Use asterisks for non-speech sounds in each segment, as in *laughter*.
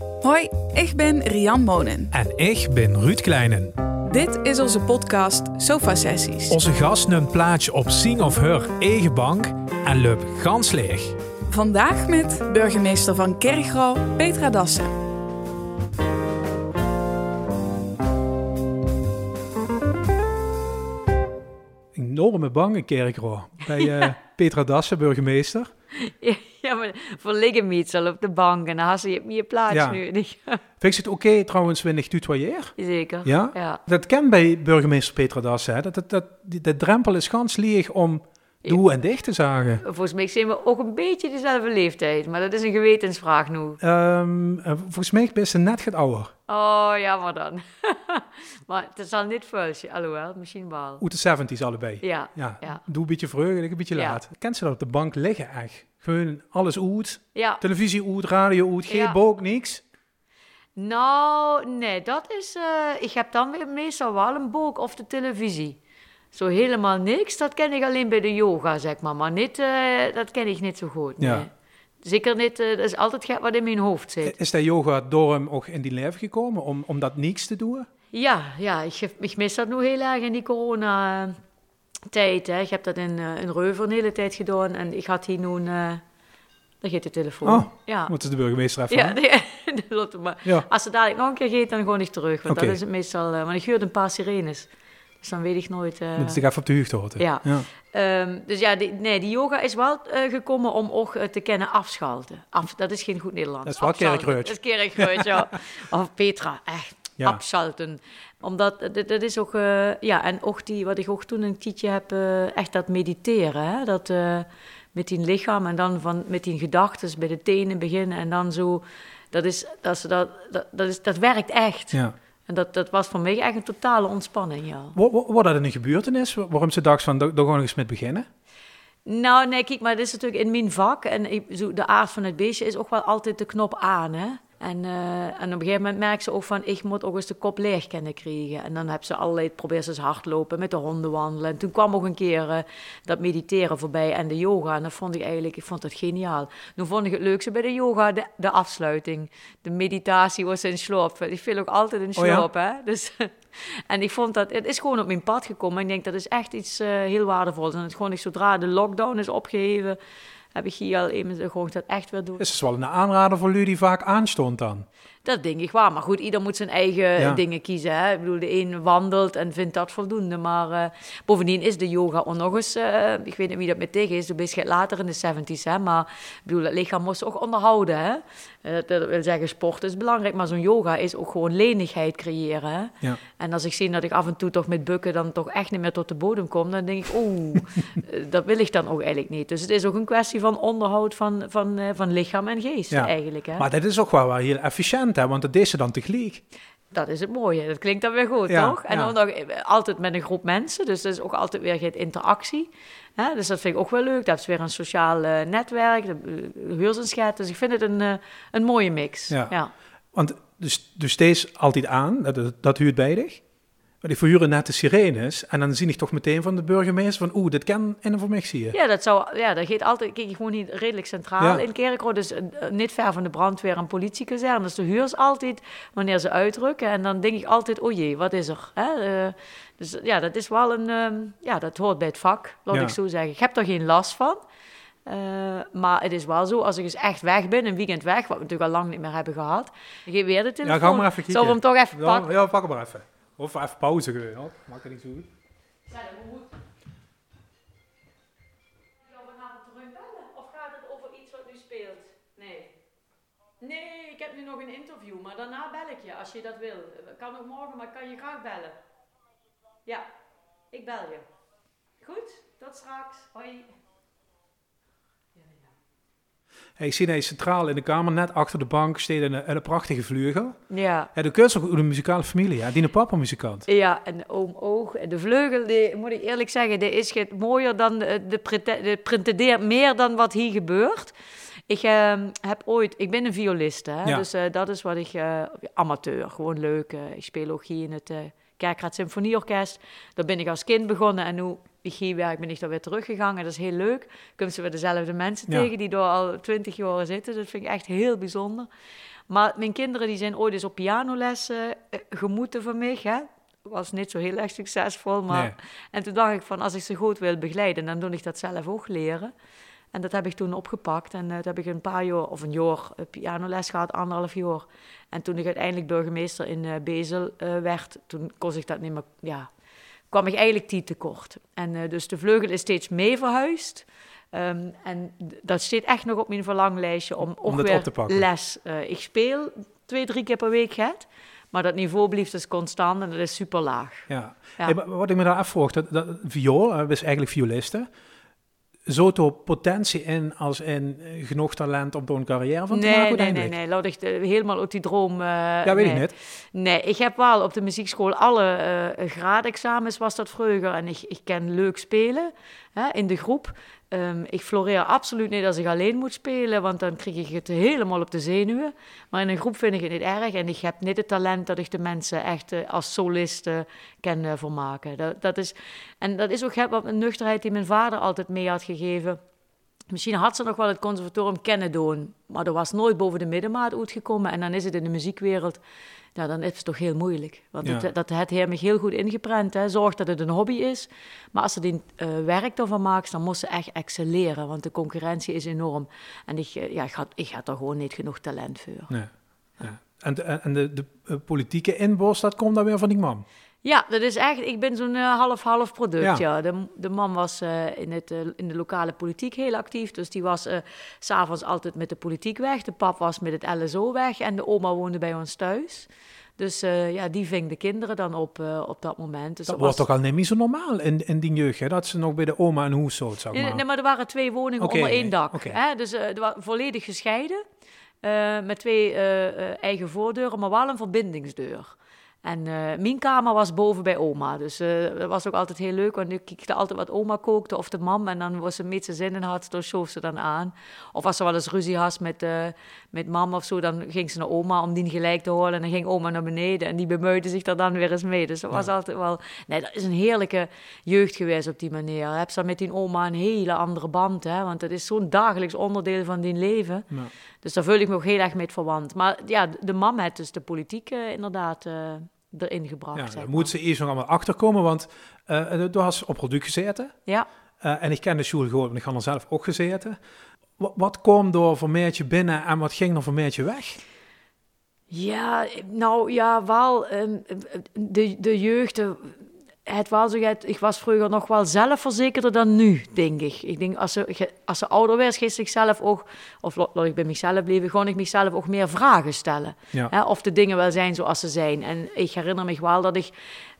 Hoi, ik ben Rian Monen. En ik ben Ruud Kleinen. Dit is onze podcast Sofa Sessies. Onze gast neemt plaatje op Sing of Her eigen bank en loopt gans leeg. Vandaag met burgemeester van Kerkrouw, Petra Dassen. Enorme bank in bij uh, *laughs* Petra Dassen, burgemeester. Ja, *laughs* maar voor liggen mietsel op de bank en dan had je meer plaats ja. nu. *laughs* Vind je het oké trouwens, wenn ik tutoyeer? Zeker. Ja? ja? Dat ken bij burgemeester Petra Dassen, dat, dat, dat, de drempel is gans leeg om Doe en dicht te zagen. Volgens mij zijn we ook een beetje dezelfde leeftijd, maar dat is een gewetensvraag nu. Um, volgens mij ben je net het ouder. Oh, ja, maar dan. *laughs* maar het zal niet vuiltje, alhoewel, misschien wel. Uit de 70s allebei. Ja. ja. Doe een beetje en een beetje laat. Kent ze dat op de bank liggen echt? Gewoon alles uit. Ja. Televisie uit, radio uit, geen ja. boek, niks. Nou, nee, dat is... Uh, ik heb dan weer meestal wel een boek of de televisie. Zo helemaal niks, dat ken ik alleen bij de yoga, zeg maar. Maar niet, uh, dat ken ik niet zo goed, nee. Ja. Zeker niet, uh, dat is altijd wat in mijn hoofd zit. Is dat yoga door hem ook in die leven gekomen, om, om dat niks te doen? Ja, ja ik, ik mis dat nu heel erg in die corona tijd. Hè. Ik heb dat in, uh, in Reuver een hele tijd gedaan en ik had hier nu... Uh, dan gaat de telefoon. Oh, ja. Moet de burgemeester even Ja, nee, *laughs* maar ja. als ze dadelijk nog een keer gaat, dan gewoon ik terug. Want okay. dat is het meestal... Uh, want ik huurde een paar sirenes. Dus dan weet ik nooit... Uh... Moet ik even op de hoogte houden. Ja. ja. Um, dus ja, die, nee, die yoga is wel uh, gekomen om ook uh, te kennen afschalten. Af, dat is geen goed Nederlands. Dat is wel kerkreut. Dat is kerkreut, ja. *laughs* Of Petra, echt. Ja. Abschalten. Omdat, dat, dat is ook... ja, en ook die, wat ik ook toen een tijdje heb... echt dat mediteren, hè. Dat met die lichaam en dan van, met die gedachten bij de tenen beginnen en dan zo... Dat, is, dat, dat, dat, dat, is, dat werkt echt. Ja. En dat, dat was voor mij echt een totale ontspanning, ja. Wat, wat, dat een gebeurtenis? Waarom ze dacht van, daar gaan we eens met beginnen? Nou, nee, kijk, maar dit is natuurlijk in mijn vak. En ik, zo, de aard van het beestje is ook wel altijd de knop aan, hè. En, uh, en op een gegeven moment merkt ze ook van, ik moet ook eens de kop leeg kunnen krijgen. En dan heb ze allerlei, probeert ze eens hardlopen, met de honden wandelen. En toen kwam ook een keer uh, dat mediteren voorbij en de yoga. En dat vond ik eigenlijk, ik vond dat geniaal. Nu vond ik het leukste bij de yoga de, de afsluiting. De meditatie was in sloop. Ik viel ook altijd in sloop, oh ja? hè. Dus, *laughs* en ik vond dat, het is gewoon op mijn pad gekomen. En ik denk, dat is echt iets uh, heel waardevols. En het gewoon, ik, zodra de lockdown is opgeheven heb ik hier al even gewoon dat echt weer doen. Is het wel een aanrader voor jullie die vaak aanstond dan? Dat denk ik wel. Maar goed, ieder moet zijn eigen dingen kiezen. Hè? Ik bedoel, de een wandelt en vindt dat voldoende. Maar uh, bovendien is de yoga ook nog eens... Uh, ik weet niet wie dat met tegen is. Dus je later in de 70s. Hè? Maar ik bedoel, het lichaam moest ook onderhouden. Hè? Uh, dat wil zeggen, sport is belangrijk. Maar zo'n yoga is ook gewoon lenigheid creëren. Hè? Ja. En als ik zie dat ik af en toe toch met bukken... dan toch echt niet meer tot de bodem kom... dan denk ik, oeh, *laughs* dat wil ik dan ook eigenlijk niet. Dus het is ook een kwestie van onderhoud van, van, van lichaam en geest ja. eigenlijk. Hè? Maar dat is ook wel, wel heel efficiënt want dat deed ze dan tegelijk. Dat is het mooie. Dat klinkt dan weer goed, toch? En dan nog eh, altijd met een groep mensen. Dus dat is ook altijd weer geen interactie. Hè? Dus dat vind ik ook wel leuk. Dat is weer een sociaal uh, netwerk, huursenschet. Dus ik vind het een, uh, een mooie mix. Ja. Want dus, dus steeds altijd aan, dat, dat huurt bij? Maar ik verhuren net de sirenes en dan zie ik toch meteen van de burgemeester van oeh, dit kan in voor mij zie je. Ja, dat zou, ja, dat gaat altijd, kijk, ik woon hier redelijk centraal in Kerkrode, dus uh, niet ver van de brandweer en politiekazerne. Dus de huurs altijd wanneer ze uitrukken en dan denk ik altijd, oh jee, wat is er? Hè? Uh, dus ja, dat is wel een, um, ja, dat hoort bij het vak, laat ja. ik zo zeggen. Ik heb er geen last van. Uh, maar het is wel zo, als ik eens echt weg ben, een weekend weg, wat we natuurlijk al lang niet meer hebben gehad, dan geef weer de telefoon. Ja, ga maar even kijken. Zullen we hem toch even pakken? Ja pak hem maar even. Of even pauze gewoon, hoor. Maakt het niet zo goed. Ja, dat moet. Gaan we vanavond terugbellen? Of gaat het over iets wat nu speelt? Nee. Nee, ik heb nu nog een interview, maar daarna bel ik je als je dat wil. Kan ook morgen, maar ik kan je graag bellen. Ja, ik bel je. Goed, tot straks. Hoi. Hey, ik zie hij centraal in de kamer, net achter de bank, staat een, een prachtige vleugel. Ja. ja de kunst ook een muzikale familie, hè? die een papa muzikant. Ja, en oom Oog. En de vleugel, die, moet ik eerlijk zeggen, die is het mooier dan, de, de, pretendeert meer dan wat hier gebeurt. Ik uh, heb ooit, ik ben een violist, hè? Ja. dus uh, dat is wat ik, uh, amateur, gewoon leuk. Uh, ik speel ook hier in het Kerkraad Symfonieorkest. Daar ben ik als kind begonnen en nu IG-werk ben ik dan weer teruggegaan. Dat is heel leuk. Kunnen ze weer dezelfde mensen Ja. tegen die door al twintig jaar zitten. Dat vind ik echt heel bijzonder. Maar mijn kinderen die zijn ooit eens op pianoles eh, gemoeten van mij. Hè? Was niet zo heel erg succesvol. Maar... Nee. En toen dacht ik van, als ik ze goed wil begeleiden, dan doe ik dat zelf ook leren. En dat heb ik toen opgepakt. En eh, toen heb ik een paar jaar, of een jaar, eh, pianoles gehad, anderhalf jaar. En toen ik uiteindelijk burgemeester in Bezel werd, toen kon ik dat niet meer, ja, kwam ik eigenlijk die tekort. En eh, dus de vleugel is steeds mee verhuisd. Ehm, en dat zit echt nog op mijn verlanglijstje om, ook dat weer te les. eh, ik speel twee, drie keer per week het. Maar dat niveau blijft dus constant en dat is super laag. Ja. Ja. Hey, maar wat ik me daar afvroeg, dat, dat viool, uh, is eigenlijk violiste. Zo toch potentie in als in eh, genoeg talent om er een carrière van te maken nee, nee, nee. Laat ik de- helemaal uit die droom. eh, Ja, weet nee. ik niet. Nee, ik heb wel op de muziekschool alle eh graadexamens was dat vroeger. En ik, ik ken leuk spelen hè, in de groep. Ehm, ik floreer absoluut niet als ik alleen moet spelen, want dan krijg ik het helemaal op de zenuwen. Maar in een groep vind ik het niet erg. En ik heb niet het talent dat ik de mensen echt eh, als solist eh, kan eh, vermaken. Dat, dat is, en dat is ook wat nuchterheid die mijn vader altijd mee had gegeven. Misschien had ze nog wel het conservatorium kennen doen, maar er was nooit boven de middenmaat uitgekomen. En dan is het in de muziekwereld, ja, dan is het toch heel moeilijk. Want Ja. het, dat het heeft mich heel goed ingeprent. Hè. Zorg dat het een hobby is. Maar als ze die eh, werk ervan maakt, dan moet ze echt excelleren. Want de concurrentie is enorm. En ik, eh, ja, ik, had, ik had er gewoon niet genoeg talent voor. Nee. Ja. En, de, en de, de eh, politieke inborst, dat komt dan weer van die man. Ja, dat is echt. Ik ben zo'n eh, half-half product. Ja. Ja. De, de man was eh, in, het, eh, in de lokale politiek heel actief. Dus die was s s'avonds altijd met de politiek weg. De pap was met het LSO weg. En de oma woonde bij ons thuis. Dus ja, die ving de kinderen dan op op dat moment. Dus Dat was- toch al niet zo normaal in, in die jeugd, hè? dat ze nog bij de oma een hoes zo, zeg maar. nee, maar er waren twee woningen onder één nee, dak. Hè? Dus er was volledig gescheiden. met twee eigen voordeuren, maar wel een verbindingsdeur. En eh, mijn kamer was boven bij oma. Dus eh, dat was ook altijd heel leuk. Want ik kikte altijd wat oma kookte of de mam. En dan was ze met zijn zin in had, dan schoof ze dan aan. Of als ze wel eens ruzie had met, eh, met mam of zo, dan ging ze naar oma om die gelijk te horen. En dan ging oma naar beneden en die bemuide zich er dan weer eens mee. Dus dat was altijd wel... Nee, dat is een heerlijke jeugd geweest op die manier. Heb ze met die oma een hele andere band, hè. Want het is zo'n dagelijks onderdeel van die leven. Ja. Dus daar voel ik me ook heel erg mee verwant. Maar ja, de mam heeft dus de politiek inderdaad erin gebracht, Ja, daar moet ze eerst nog allemaal achterkomen, want eh toen was op product gezeten. Ja. Eh, en ik ken de school gewoon, ik had er zelf ook gezeten. Wat, wat kwam door voor meertje binnen en wat ging er voor meertje weg? Ja, nou ja, wel. ehm, de, de jeugd, eh, het was, ik was vroeger nog wel zelfverzekerder dan nu, denk ik. Ik denk, als ze, als ze ouder werd, ging ze zichzelf ook, of la- laat ik bij mezelf leven, gewoon ik mezelf ook meer vragen stellen. Ja. Hè, of de dingen wel zijn zoals ze zijn. En ik herinner me wel dat ik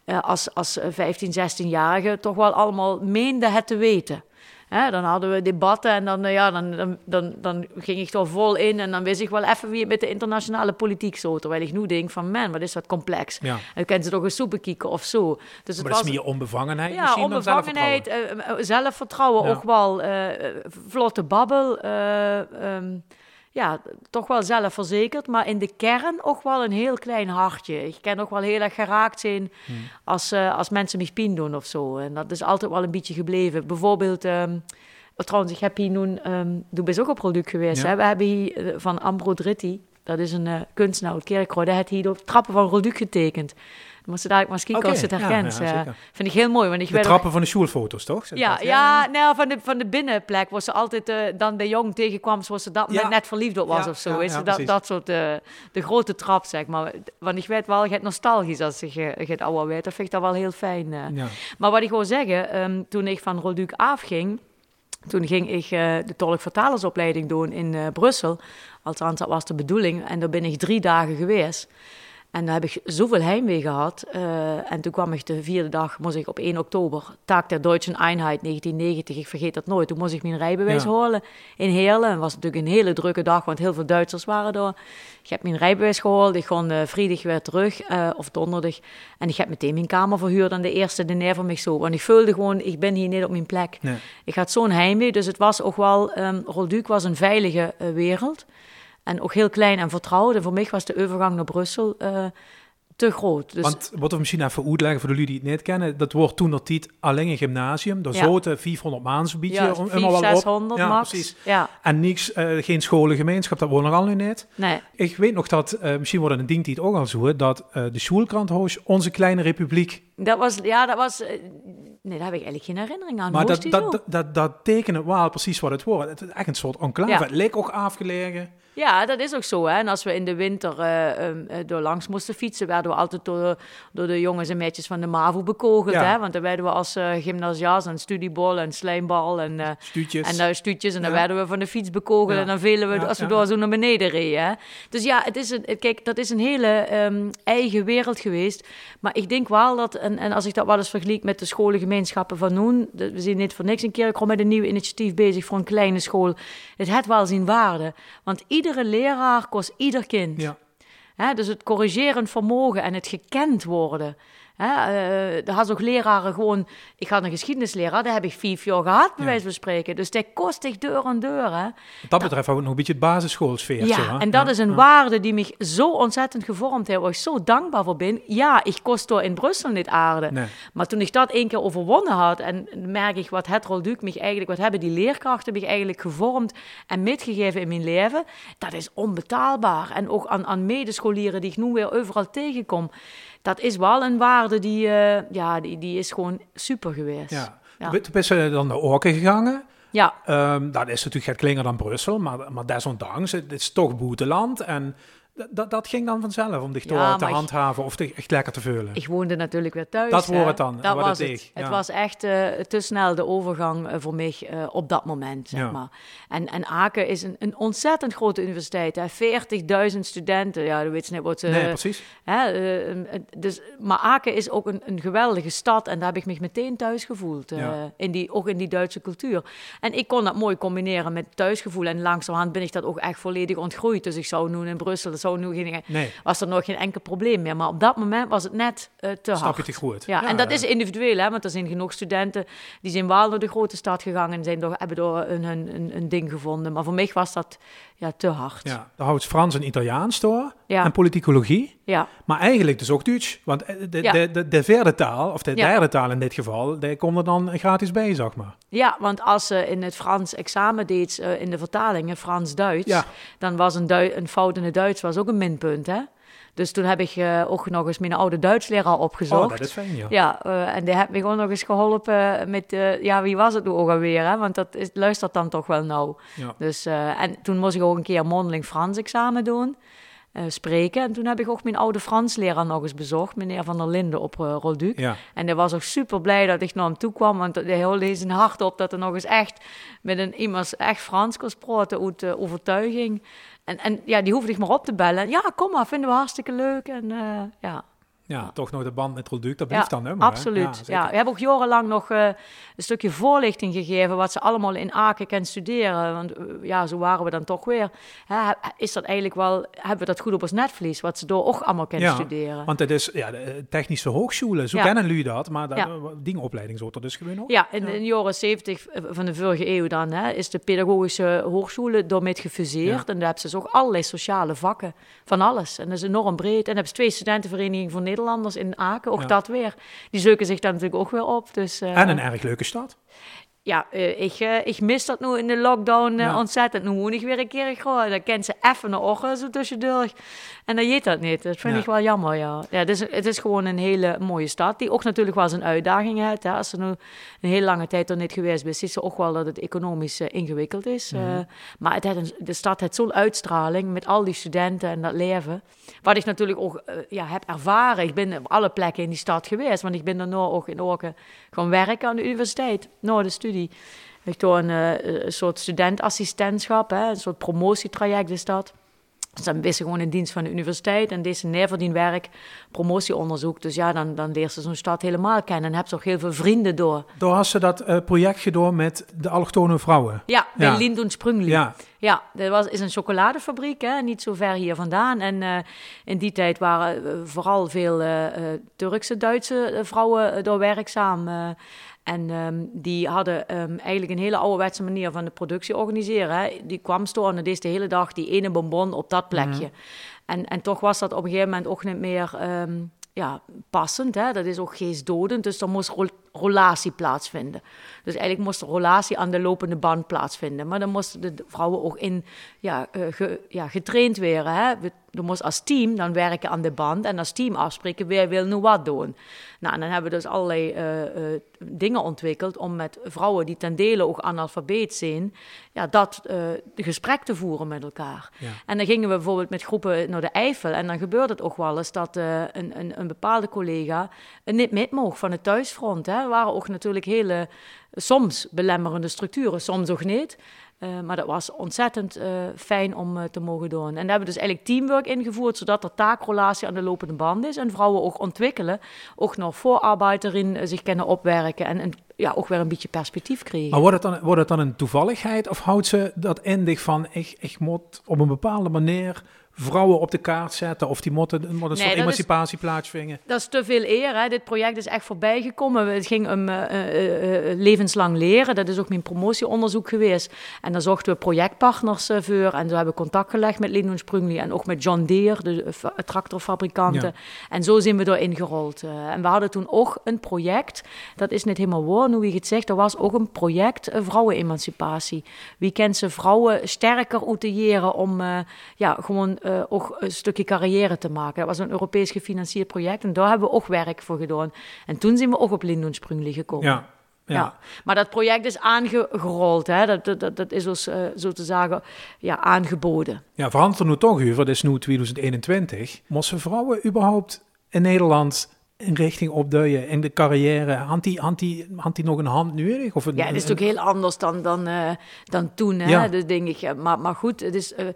eh, als, als eh, 15, 16-jarige toch wel allemaal meende het te weten. Hè, dan hadden we debatten en dan, eh, ja, dan, dan, dan, dan ging ik er vol in. En dan wist ik wel even wie het met de internationale politiek zo. Terwijl ik nu denk van, man, wat is dat complex. Ja. En kent ze toch een soepenkieken of zo. Dus het Maar dat was, is meer onbevangenheid ja, misschien onbevangenheid, zelfvertrouwen. eh, eh, zelfvertrouwen Ja. ook wel, vlotte babbel. eh, ehm, ja, toch wel zelfverzekerd, maar in de kern ook wel een heel klein hartje. Ik kan ook wel heel erg geraakt zijn Hmm. als, eh, als mensen mij pijn doen of zo. En dat is altijd wel een beetje gebleven. Bijvoorbeeld, ehm, oh, trouwens, ik heb hier nu, ehm du bent ook op product geweest. Ja. Hè? We hebben hier eh, van Ambro Dritti, dat is een eh, kunstenaar uit Kerkroo, die heeft hier de trappen van Roduc getekend. Ze maar eens kijken Oké, of ze het ja, herkent. ja, Eh, vind ik heel mooi, want ik De ook- trappen van de schoolfoto's, toch? Ja, dat? ja, nou, van, de, van de binnenplek, waar ze altijd eh, dan bij jong tegenkwam, zoals ze dat Ja. net verliefd op was Ja, of zo. ja, ja, je, dat, dat soort, eh, de grote trap, zeg maar. Want ik weet wel, je hebt nostalgisch als je, het ouder weet. Dat vind ik dat wel heel fijn. Ja. Maar wat ik wil zeggen, ehm, toen ik van Rolduc afging, toen ging ik de tolk-vertalersopleiding doen in Brussel. Althans, dat was de bedoeling. En daar ben ik drie dagen geweest. En daar heb ik zoveel heimwee gehad. eh, en toen kwam ik de vierde dag, moest ik op 1 oktober, Taak der Deutschen Einheit 1990, ik vergeet dat nooit. Toen moest ik mijn rijbewijs Ja. halen in Heerlen. Het was natuurlijk een hele drukke dag, want heel veel Duitsers waren daar. Ik heb mijn rijbewijs gehaald, ik kon eh vrijdag weer terug, eh, of donderdag. En ik heb meteen mijn kamer verhuurd aan de eerste de van mij zo. Want ik voelde gewoon, ik ben hier niet op mijn plek. Nee. Ik had zo'n heimwee, dus het was ook wel... ehm Rolduc was een veilige wereld. En ook heel klein en vertrouwd. En voor mij was de overgang naar Brussel eh, te groot. Dus, Want wat we misschien even uitleggen voor jullie die het niet kennen, dat wordt toen dat niet alleen een gymnasium, daar Ja. zoten 400 man zo'n beetje, ja, wel op. 600 Ja, max. precies. Ja, En niks, eh, geen scholengemeenschap, dat wonen er al nu niet. nee. Ik weet nog dat, eh, misschien wordt het een ding die het ook al zo, dat de Schulkrant hoos onze kleine republiek. Dat was, ja, dat was... Nee, daar heb ik eigenlijk geen herinnering aan. Maar dat, dat, dat, dat, dat tekenen wel precies wat het wordt. Het is echt een soort enclave. Ja. Het leek ook afgelegen. Ja, dat is ook zo. Hè? En als we in de winter eh, door langs moesten fietsen, werden we altijd door, door de jongens en meisjes van de MAVO bekogeld. Ja. Hè? Want dan werden we als uh, gymnasia's en studiebal en slijmbal en, eh Stuutjes. en uh, stuutjes. En dan werden we van de fiets bekogeld en dan velen we als we door zo naar beneden reden. Hè? Dus ja, het is een, kijk, dat is een hele ehm, eigen wereld geweest. Maar ik denk wel dat, en, en als ik dat wel eens vergelijk met de van de- we zien niet voor niks een keer, ik kom met een nieuw initiatief bezig voor een kleine school. Het heeft wel zijn waarde. Want iedere leraar kost ieder kind. Ja. Hè, dus het corrigerend vermogen en het gekend worden. Hè, er had ook leraren gewoon... Ik had een geschiedenisleraar, daar heb ik vijf jaar gehad, bij Ja. wijze van spreken. Dus die kost ik deur aan deur. Hè. Wat dat betreft ook nog een beetje het basisschoolsfeertje. Ja, hè? en dat Ja, is een ja. waarde die mij zo ontzettend gevormd heeft, waar ik zo dankbaar voor ben. Ja, ik kost door in Brussel niet aarde. Nee. Maar toen ik dat één keer overwonnen had, en merk ik wat het Rolduc mij eigenlijk, wat hebben die leerkrachten mij eigenlijk gevormd en metgegeven in mijn leven, dat is onbetaalbaar. En ook aan, aan medescholieren die ik nu weer overal tegenkom, dat is wel een waarde die, eh, ja, die, die is gewoon super geweest. Ja. Ja. Toen ben je dan naar Orken gegaan. Ja, Ehm, dat is natuurlijk het klinger dan Brussel, maar, maar desondanks, het is toch boeteland. En dat, dat, ging dan vanzelf om dich Ja, te handhaven of te, echt lekker te vullen. Ik woonde natuurlijk weer thuis. Dat wordt het dan, Dat was het is, Het ja. was echt eh, te snel de overgang eh, voor mij eh, op dat moment, zeg Ja. maar. En, en Aken is een, een ontzettend grote universiteit. hè. 40.000 studenten. Ja, dat weet je niet wat... eh, nee, precies. hè, dus, maar Aken is ook een, een geweldige stad. En daar heb ik me meteen thuis gevoeld. Ja. in die, ook in die Duitse cultuur. En ik kon dat mooi combineren met thuisgevoel. En langzamerhand ben ik dat ook echt volledig ontgroeid. Dus ik zou nu in Brussel... Zou nu geen, Nee, was er nog geen enkel probleem meer. Maar op dat moment was het net eh, te hard. je het goed. Ja, en dat is individueel, hè, want er zijn genoeg studenten die zijn wel naar de grote stad gegaan en zijn door, hebben door een, een, een, een ding gevonden. Maar voor mij was dat ja, te hard. Ja, daar houdt Frans en Italiaans door. Ja. En politicologie. ja. Maar eigenlijk dus ook Duits. Want eh, de, Ja. de, de, de vierde taal, of de derde taal in dit geval, die komt er dan gratis bij, zeg maar. Ja, want als ze in het Frans examen deed, eh, in de vertalingen Frans-Duits, dan was een, een fout in het Duits was ook een minpunt, hè? Dus toen heb ik eh, ook nog eens mijn oude Duitsleraar opgezocht. Oh, dat is fijn, ja. Ja, en die heeft me gewoon nog eens geholpen met, eh, ja, wie was het nu ook alweer, hè? Want dat is, luistert dan toch wel nauw. Ja. Dus, en toen moest ik ook een keer mondeling Frans examen doen, eh, spreken. En toen heb ik ook mijn oude Fransleraar nog eens bezocht, meneer Van der Linden op uh, Rolduc. Ja. En hij was ook super blij dat ik naar hem toe kwam, want hij holde zijn hart op dat er nog eens echt met een iemand echt Frans kon praten uit uh, overtuiging. En, en ja, die hoefde ik maar op te bellen. Ja, kom maar, vinden we hartstikke leuk. En uh, ja, Ja, toch nog de band met Rolduc, dat blijft ja, dan, hè? maar, absoluut. Ja, we hebben ook jarenlang nog uh, een stukje voorlichting gegeven wat ze allemaal in Aken kunnen studeren. Want uh, ja, zo waren we dan toch weer. Hè, is dat eigenlijk wel, hebben we dat goed op ons netvlies, wat ze door ook allemaal kunnen Ja, studeren? Want het is ja, de technische hogescholen, zo kennen jullie dat, maar dat, die opleiding er dus gewoon ook. Ja, in, de jaren 70 van de vorige eeuw dan hè, is de pedagogische hogescholen daarmee gefuseerd. En daar hebben ze dus ook allerlei sociale vakken van alles. En dat is enorm breed. En dan hebben ze twee studentenverenigingen voor Nederlanders in Aken, ook Ja. dat weer. Die zoeken zich daar natuurlijk ook weer op. Dus, eh, En een erg leuke stad. Ja, eh, ik, eh, ik mis dat nu in de lockdown eh, Ja. ontzettend. Nu moet ik weer een keer gewoon. Dan kent ze even naar ogen zo tussendoor. En dan jeet dat niet. Dat vind Ja. ik wel jammer, ja. ja het, is, het is gewoon een hele mooie stad. Die ook natuurlijk wel zijn uitdagingen heeft. Hè. Als ze nu een hele lange tijd er niet geweest is, ziet ze ook wel dat het economisch ingewikkeld is. Mhm. Maar het een- de stad heeft zo'n uitstraling met al die studenten en dat leven. Wat ik natuurlijk ook ja, heb ervaren. Ik ben op alle plekken in die stad geweest. Want ik ben daarna ook in Orken gaan werken aan de universiteit. Na de studie. Ik doe een, eh, een soort studentassistentschap, hè, een soort promotietraject is dat. Dus dan is ze gewoon in dienst van de universiteit en deze neerverdienwerk, promotieonderzoek. Dus ja, dan, dan leert ze zo'n stad helemaal kennen en heb ze ook heel veel vrienden door. Daar had ze dat eh, project gedaan met de allochtone vrouwen. Ja, bij Ja. Sprungli. Ja, Ja, dat was, is een chocoladefabriek, hè, niet zo ver hier vandaan. En eh, in die tijd waren vooral veel Turkse, Duitse vrouwen uh, daar werkzaam. Eh. en ehm, die hadden ehm, eigenlijk een hele ouderwetse manier van de productie organiseren. Hè. Die kwam storen en deed de hele dag die ene bonbon op dat plekje. En, en toch was dat op een gegeven moment ook niet meer ehm, ja, passend. Hè? Dat is ook geestdodend, dus er moest relatie plaatsvinden. Dus eigenlijk moest de relatie aan de lopende band plaatsvinden. Maar dan moesten de vrouwen ook in ja, uh, ja, getraind worden. Hè? Je moest als team dan werken aan de band en als team afspreken wie wil nu wat doen. Nou, en dan hebben we dus allerlei uh, uh, dingen ontwikkeld om met vrouwen die ten dele ook analfabeet zijn, ja, dat de gesprek te voeren met elkaar. Ja. En dan gingen we bijvoorbeeld met groepen naar de Eifel en dan gebeurde het ook wel eens dat een, een, een, bepaalde collega niet mee mocht van het thuisfront. Hè. Er waren ook natuurlijk hele, soms belemmerende structuren, soms ook niet. Uh, maar dat was ontzettend uh, fijn om uh, te mogen doen. En daar hebben we dus eigenlijk teamwork ingevoerd, zodat er taakrelatie aan de lopende band is. En vrouwen ook ontwikkelen, ook nog voorarbeid erin zich kunnen opwerken. En, en ja, ook weer een beetje perspectief krijgen. Maar wordt het dan, wordt het dan een toevalligheid? Of houdt ze dat indig van, ik, ik moet op een bepaalde manier vrouwen op de kaart zetten of die moeten, moet een soort emancipatie is, plaatsvinden. Dat is te veel eer. Hè. Dit project is echt voorbij gekomen. Het ging om uh, uh, levenslang leren. Dat is ook mijn promotieonderzoek geweest. En daar zochten we projectpartners voor. En toen hebben we contact gelegd met Lindon Sprungli en ook met John Deere, de tractorfabrikanten. En zo zijn we erin gerold. en we hadden toen ook een project. Dat is niet helemaal waar, nu wie het zegt. Er was ook een project vrouwenemancipatie. Wie kent ze vrouwen sterker outilleren om ja, gewoon uh, ook een stukje carrière te maken. Dat was een Europees gefinancierd project en daar hebben we ook werk voor gedaan. En toen zijn we ook op Lindon Sprungli gekomen. Ja. Ja. maar dat project is aangerold, hè? Dat, dat, dat is ons uh, zo te zeggen ja, aangeboden. Ja, verandert nu toch u, dat is nu 2021. Moesten vrouwen überhaupt in Nederland een richting opduien in de carrière? Had die, had die, had die nog een hand nodig? Of een, ja, het is natuurlijk heel anders dan, dan, uh, dan toen, hè? Ja. Dus denk ik. Maar, maar goed, het is, uh,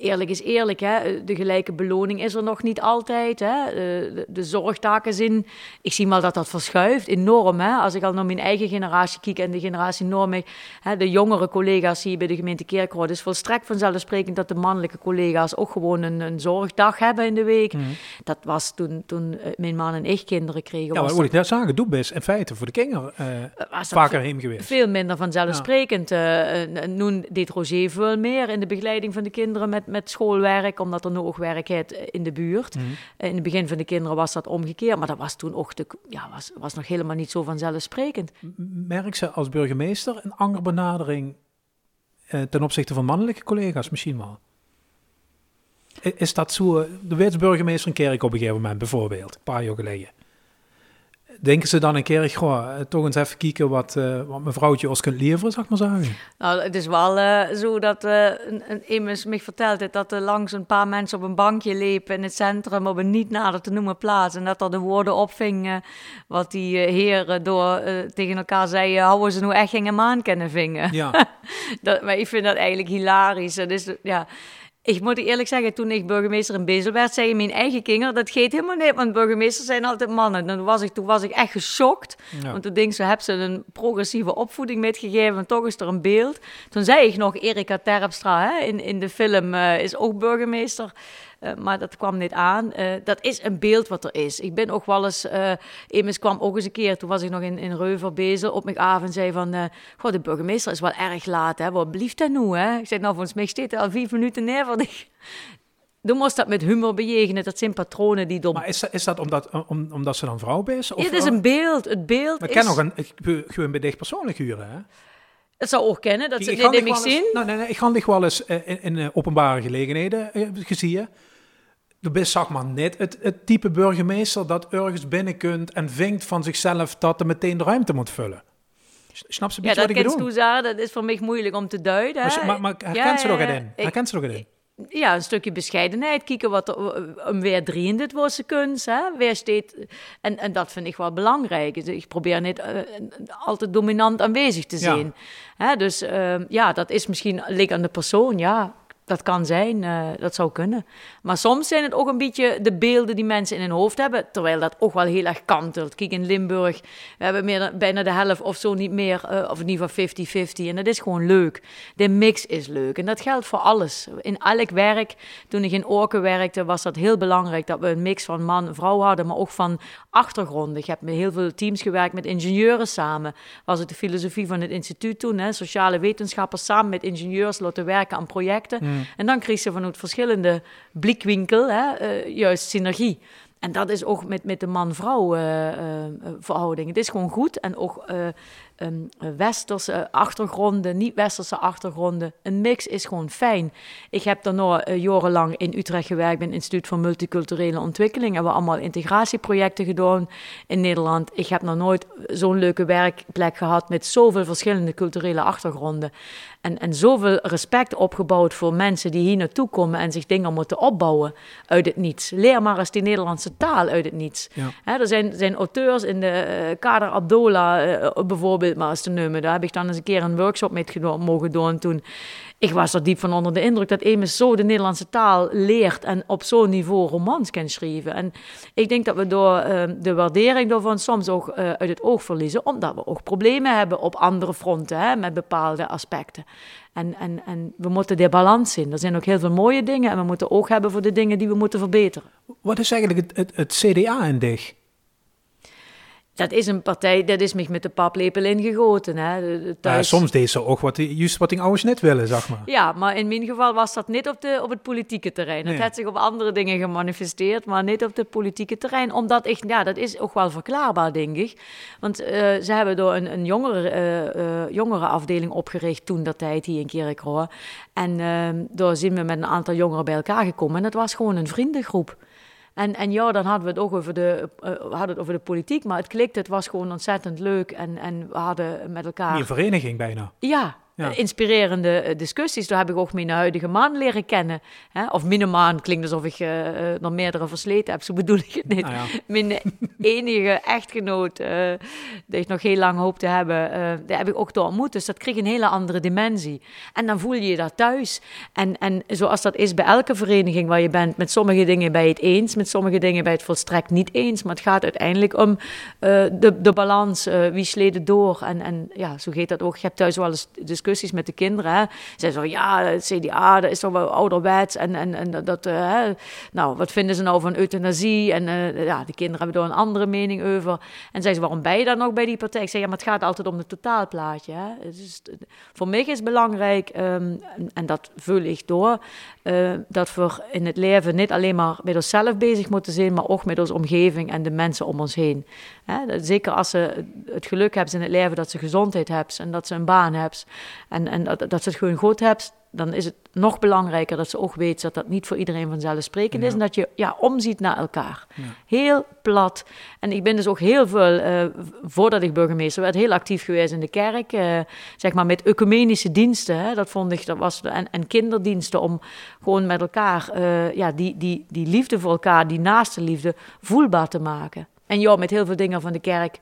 eerlijk is eerlijk, hè? de gelijke beloning is er nog niet altijd. Hè? De, de, zorgtaken zijn, ik zie maar dat dat verschuift enorm. Hè? Als ik al naar mijn eigen generatie kijk en de generatie Norm, hè, de jongere collega's hier bij de gemeente Kerkrode, is volstrekt vanzelfsprekend dat de mannelijke collega's ook gewoon een, een zorgdag hebben in de week. Mhm. Dat was toen, toen eh, mijn man en ik kinderen kregen. Ja, maar moet ik net zeggen, doe best in feite voor de kinderen uh, vaker heen geweest. Veel minder vanzelfsprekend. Ja. Uh, nu deed Roger veel meer in de begeleiding van de kinderen met met schoolwerk, omdat er nu ook werk is in de buurt. Mhm. In het begin van de kinderen was dat omgekeerd, maar dat was toen ook de, ja, was, was nog helemaal niet zo vanzelfsprekend. Merk ze als burgemeester een andere benadering eh, ten opzichte van mannelijke collega's misschien wel? Is dat zo? De wetsburgemeester in Kerk op een gegeven moment bijvoorbeeld, een paar jaar geleden denken ze dan een keer, goh, eh, toch eens even kijken wat, uh, wat mevrouwtje ons kunt leveren, zeg maar zeggen? Nou, het is wel uh, zo dat uh, een, een immers me verteld heeft dat er langs een paar mensen op een bankje liepen in het centrum op een niet nader te noemen plaats. En dat er de woorden opvingen wat die heren door tegen elkaar zeiden, houden ze nu echt geen maan kennen vingen. Ja. *laughs* dat, maar ik vind dat eigenlijk hilarisch. Dat is, ja... Ik moet eerlijk zeggen, toen ik burgemeester in Bezel werd, zei mijn eigen kinderen, dat geeft helemaal niet, want burgemeesters zijn altijd mannen. Dan was ik, toen was ik echt geschokt, want toen denk ze, heb ze een progressieve opvoeding metgegeven, en toch is er een beeld. Toen zei ik nog, Erika Terpstra hè, in, in de film uh, is ook burgemeester. Uh, maar dat kwam niet aan. Uh, dat is een beeld wat er is. Ik ben ook wel eens, uh, Emus kwam ook eens een keer, toen was ik nog in, in Reuver bezig, op mijn avond zei van, goh, de burgemeester is wel erg laat, hè. Wat blieft dat nu, hè? Ik zei, nou, volgens mij staat al vier minuten neer. *laughs* Dan moest dat met humor bejegenen. Dat zijn patronen die dom. Maar is dat, is dat omdat, om, omdat ze dan vrouw is? Of, het is een beeld. Het beeld maar ik ken nog een, ik, gewoon bij dicht persoonlijk huren, hè? Het zou ook kennen, dat ze dit in zien. Nou, nee, nee, ik ga dich wel eens in, in, openbare gelegenheden gezien de bent zeg maar net het, het type burgemeester dat ergens binnen kunt en vinkt van zichzelf dat er meteen de ruimte moet vullen. Snap ze ja, wat ik dat is voor mij moeilijk om te duiden. Maar, maar, maar herkent ja, ze nog in? Herkent ze nog in? Ja, een stukje bescheidenheid. Kijken wat er, um, weer drie dit was ze kunst. Hè? Weer steeds, en, en dat vind ik wel belangrijk. Dus ik probeer niet uh, altijd dominant aanwezig te zijn. Ja. Hè? Dus uh, ja, dat is misschien ligt aan de persoon, ja. Dat kan zijn, uh, dat zou kunnen. Maar soms zijn het ook een beetje de beelden die mensen in hun hoofd hebben, terwijl dat ook wel heel erg kantelt. Kijk, in Limburg, we hebben meer, bijna de helft of zo niet meer, uh, of in ieder geval 50-50. En dat is gewoon leuk. De mix is leuk. En dat geldt voor alles. In elk werk, toen ik in Orken werkte, was dat heel belangrijk dat we een mix van man en vrouw hadden, maar ook van achtergronden. Ik heb met heel veel teams gewerkt met ingenieuren samen. Was het de filosofie van het instituut toen, hè? sociale wetenschappers samen met ingenieurs laten werken aan projecten. Mm. En dan kreeg ze vanuit verschillende blikwinkel hè, eh, juist synergie. En dat is ook met, met de man-vrouw eh, eh, verhouding. Het is gewoon goed. En ook um, westerse achtergronden, niet-westerse achtergronden. Een mix is gewoon fijn. Ik heb daarna uh, jarenlang in Utrecht gewerkt bij het Instituut voor Multiculturele Ontwikkeling. En we allemaal integratieprojecten gedaan in Nederland. Ik heb nog nooit zo'n leuke werkplek gehad met zoveel verschillende culturele achtergronden. En, en zoveel respect opgebouwd voor mensen die hier naartoe komen en zich dingen moeten opbouwen uit het niets. Leer maar eens die Nederlandse taal uit het niets. Ja. Er zijn, zijn auteurs in de uh, Kader Abdola uh, bijvoorbeeld, nemen. Daar heb ik dan eens een keer een workshop mee mogen doen toen. Ik was er diep van onder de indruk dat Emus zo de Nederlandse taal leert en op zo'n niveau romans kan schrijven. En ik denk dat we door uh, de waardering daarvan soms ook uh, uit het oog verliezen, omdat we ook problemen hebben op andere fronten hè, met bepaalde aspecten. En, en, en we moeten de balans zien. Er zijn ook heel veel mooie dingen en we moeten oog hebben voor de dingen die we moeten verbeteren. Wat is eigenlijk het, het, CDA in dich? Dat is een partij, dat is mij met de paplepel ingegoten. Hè. Thuis... Ja, soms deed ze ook wat, juist wat die ouders net willen, zeg maar. Ja, maar in mijn geval was dat niet op, de, op het politieke terrein. Nee. Het had zich op andere dingen gemanifesteerd, maar niet op het politieke terrein. Omdat ik, ja, dat is ook wel verklaarbaar, denk ik. Want uh, ze hebben door een, een jongere, uh, uh, jongere afdeling opgericht toen dat tijd hier in Kerkroo. En ehm, door zijn we met een aantal jongeren bij elkaar gekomen. En dat was gewoon een vriendengroep. En, en ja, dan hadden we het ook over de, uh, hadden het over de politiek, maar het klikte, het was gewoon ontzettend leuk. En, en we hadden met elkaar... Een vereniging bijna. Ja, ja. inspirerende discussies. Daar heb ik ook mijn huidige man leren kennen. Hè? Of mijn man klinkt alsof ik uh, nog meerdere versleten heb, zo bedoel ik het niet. Ah, ja. *laughs* Mijn enige echtgenoot, uh, die ik nog heel lang hoop te hebben, uh, die heb ik ook door ontmoet. Dus dat kreeg een hele andere dimensie. En dan voel je je daar thuis. En, en zoals dat is bij elke vereniging waar je bent, met sommige dingen bij het eens, met sommige dingen bij het volstrekt niet eens. Maar het gaat uiteindelijk om de, de balans, wie sleden door. En, en ja, zo gaat dat ook. Je hebt thuis wel eens discussies discussies met de kinderen. Hè. Ze zo, ja, het CDA, dat is toch wel ouderwets. En, en, en dat, uh, nou, wat vinden ze nou van euthanasie? En uh, ja, de kinderen hebben daar een andere mening over. En zeggen ze, waarom ben je dan nog bij die partij? Ik zeg, ja, maar het gaat altijd om het totaalplaatje. Hè. Voor mij is belangrijk, um, en, dat vul ik door, uh, dat we in het leven niet alleen maar met onszelf bezig moeten zijn, maar ook met onze omgeving en de mensen om ons heen. Hè. Zeker als ze het geluk hebben in het leven dat ze gezondheid hebben en dat ze een baan hebben en, en dat, dat ze het gewoon goed hebt, dan is het nog belangrijker dat ze ook weet dat dat niet voor iedereen vanzelfsprekend ja. is. En dat je ja, omziet naar elkaar. Ja. Heel plat. En ik ben dus ook heel veel, uh, voordat ik burgemeester werd, heel actief geweest in de kerk. Uh, zeg maar met ecumenische diensten. Hè, dat vond ik, dat was, en, en kinderdiensten om gewoon met elkaar uh, ja, die, die, die liefde voor elkaar, die naaste liefde, voelbaar te maken. En ja, met heel veel dingen van de kerk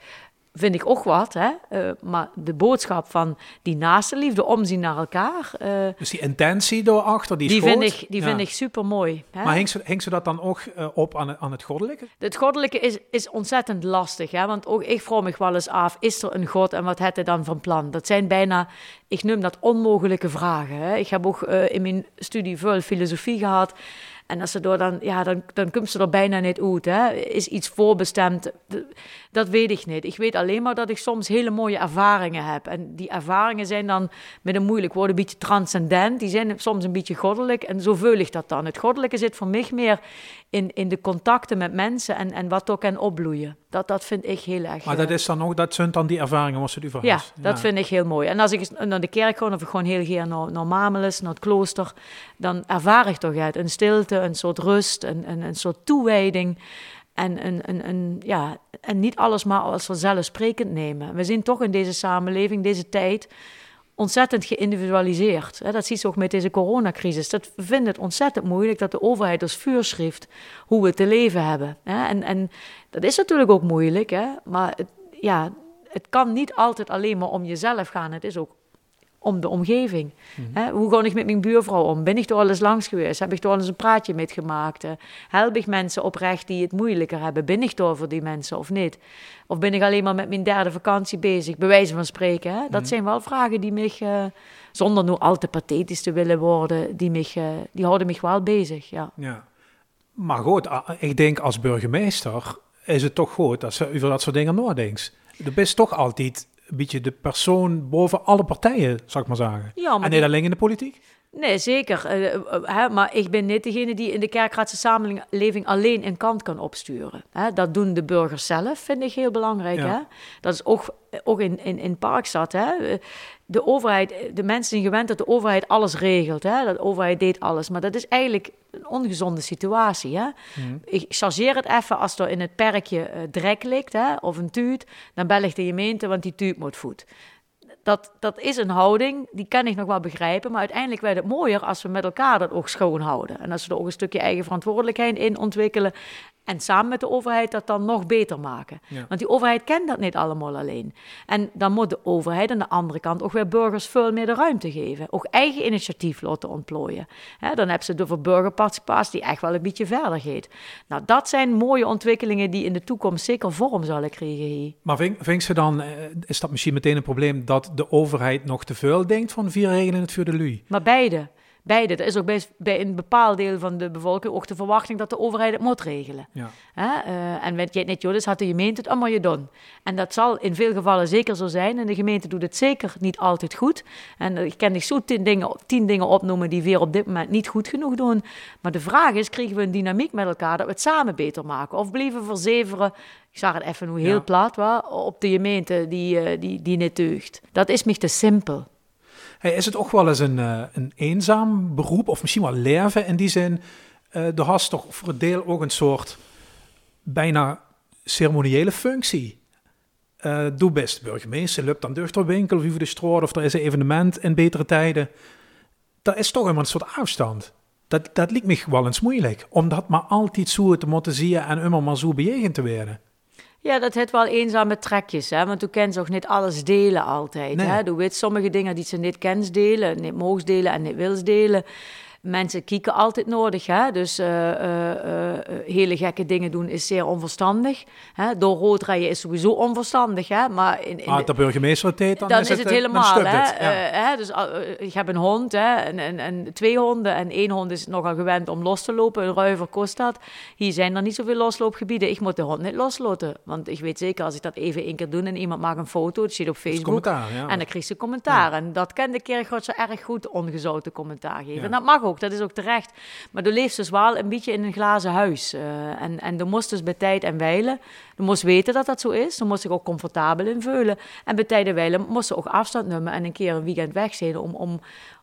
vind ik ook wat. Hè? Uh, maar de boodschap van die naaste liefde, omzien naar elkaar. Uh, dus die intentie daarachter, die, die vind ik, Die ja. vind ik super mooi. Maar hing ze, hing ze dat dan ook uh, op aan, aan het goddelijke? Het goddelijke is, is ontzettend lastig. Hè? Want ook ik vroeg me wel eens af, is er een God en wat heeft hij dan van plan? Dat zijn bijna, ik noem dat onmogelijke vragen. Hè? Ik heb ook in mijn studie veel filosofie gehad. En als ze door dan, ja, dan, dan komt ze er bijna niet uit. Is iets voorbestemd? Dat weet ik niet. Ik weet alleen maar dat ik soms hele mooie ervaringen heb. En die ervaringen zijn dan met een moeilijk woord een beetje transcendent. Die zijn soms een beetje goddelijk. En zo vul ik dat dan. Het goddelijke zit voor mij meer in, in de contacten met mensen en, en wat ook kan opbloeien. Dat, dat vind ik heel erg. Maar dat is dan ook, dat zijn dan die ervaringen was het u Ja, dat ja. vind ik heel mooi. En als ik naar de kerk ga, of ik gewoon heel graag naar, naar Mamelis, naar het klooster, dan ervaar ik toch uit een stilte, een soort rust, een, een, een soort toewijding. En, een, een, een, ja, en niet alles maar als vanzelfsprekend nemen. We zien toch in deze samenleving, deze tijd, ontzettend geïndividualiseerd. Dat zie je ook met deze coronacrisis. Dat vinden het ontzettend moeilijk dat de overheid als vuurschrift hoe we te leven hebben. En, en dat is natuurlijk ook moeilijk, maar het, ja, het kan niet altijd alleen maar om jezelf gaan. Het is ook om de omgeving. Mm -hmm. hoe ga ik met mijn buurvrouw om? Ben ik er al eens langs geweest? Heb ik er al eens een praatje mee gemaakt? Help ik mensen oprecht die het moeilijker hebben? Ben ik er voor die mensen of niet? Of ben ik alleen maar met mijn derde vakantie bezig? Bij wijze van spreken. Dat mm -hmm. zijn wel vragen die mij, uh, zonder nu al te pathetisch te willen worden, die, mij, uh, die houden mij wel bezig. Ja. ja. Maar goed, ik denk als burgemeester is het toch goed dat ze over dat soort dingen nadenkt. Er is toch altijd een beetje de persoon boven alle partijen, zou ik maar zeggen. Ja, maar en niet alleen in de politiek? Nee, zeker. Uh, uh, maar ik ben niet degene die in de kerkraadse samenleving alleen een kant kan opsturen. Hè? Dat doen de burgers zelf, vind ik heel belangrijk. Hè? Dat is ook, ook in, in, in Parkstad. Hè? De overheid, de mensen zijn gewend dat de overheid alles regelt. Hè? Dat de overheid deed alles. Maar dat is eigenlijk een ongezonde situatie. Hè? Mhm. Ik chargeer het even als er in het perkje uh, drek ligt hè? of een tuut. Dan bel ik de gemeente, want die tuut moet voet dat, dat is een houding, die kan ik nog wel begrijpen. Maar uiteindelijk werd het mooier als we met elkaar dat ook schoon houden. En als we er ook een stukje eigen verantwoordelijkheid in ontwikkelen. En samen met de overheid dat dan nog beter maken. Want die overheid kent dat niet allemaal alleen. En dan moet de overheid aan de andere kant ook weer burgers veel meer de ruimte geven. Ook eigen initiatief laten ontplooien. dan hebben ze de voor burgerparticipatie die echt wel een beetje verder gaat. Nou, dat zijn mooie ontwikkelingen die in de toekomst zeker vorm zullen krijgen hier. Maar vind, ze dan, eh, is dat misschien meteen een probleem dat de overheid nog te veel denkt van vier regelen het voor de lui? Maar beide beide. Er is ook bij, bij een bepaald deel van de bevolking ook de verwachting dat de overheid het moet regelen. Ja. Uh, en weet je net, Joris, had de gemeente het allemaal je doen. En dat zal in veel gevallen zeker zo zijn. En de gemeente doet het zeker niet altijd goed. En ik kan niet zo tien dingen, tien dingen opnoemen die weer op dit moment niet goed genoeg doen. Maar de vraag is, krijgen we een dynamiek met elkaar dat we het samen beter maken? Of blijven verzeveren ik zag het even hoe heel plat was, op de gemeente die, uh, die, die niet deugt. Dat is me te simpel. Hey, is het ook wel eens een, uh, een eenzaam beroep, of misschien wel leven in die zin? Uh, er has toch voor het deel ook een soort bijna ceremoniële functie. Uh, doe best burgemeester, lukt dan de winkel of over de stroot of er is een evenement in betere tijden. Dat is toch een soort afstand. Dat, dat lijkt me wel eens moeilijk, om dat maar altijd zo te moeten zien en immer maar zo bejegend te werden. Ja, dat heeft wel eenzame trekjes, hè? want toen kent ze ook niet alles delen altijd. Nee. Hè? weet sommige dingen die ze niet kent delen, niet mogen delen en niet wil delen mensen kieken altijd nodig. Hè? Dus uh, uh, hele gekke dingen doen is zeer onverstandig. Hè? Door rood rijden is sowieso onverstandig. Hè? Maar in, in ah, de dan, dan is, het, het helemaal. Hè? hè? Dus ik heb een hond hè? En, en, en, twee honden. En één hond is nogal gewend om los te lopen. Een ruiver kost dat. Hier zijn er niet zoveel losloopgebieden. Ik moet de hond niet losloten. Want ik weet zeker, als ik dat even één keer doe en iemand maakt een foto, het zit op Facebook. Ja. En dan krijg ze commentaar. En dat kent de kerk zo erg goed, ongezouten commentaar geven. En dat mag ook dat is ook terecht. Maar de leeft dus wel een beetje in een glazen huis. Uh, en, en er moest dus bij tijd en wijlen, je moest weten dat dat zo is. Er moest zich ook comfortabel in voelen. En bij tijd en wijlen moest ze ook afstand nemen en een keer een weekend weg zijn om... om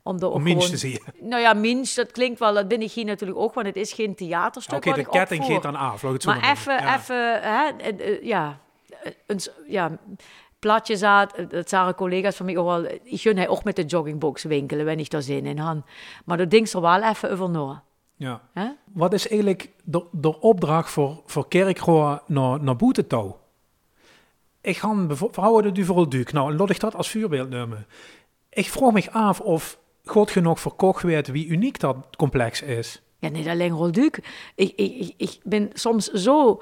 om, de, om gewoon, te zien. Nou ja, minst, dat klinkt wel, dat ben ik hier natuurlijk ook, want het is geen theaterstuk. Oké, de ketting geeft dan af. Maar even, even, hè, eh, ja, een, ja, platje zat. Dat zagen collega's van mij ook wel. Ik gun hij ook met de joggingbox winkelen, wenn ik daar zin in had. Maar dat ding er wel even over na. Ja. Wat is eigenlijk de, de opdracht voor, voor kerkgoor naar, naar Boetetouw? Ik ga vrouwen de vooral Duik. Nou, laat ik dat als voorbeeld nemen. Ik vroeg me af of God genoeg verkocht weet wie uniek dat complex is. Ja, niet alleen Rolduc. Ik, ik, ik ben soms zo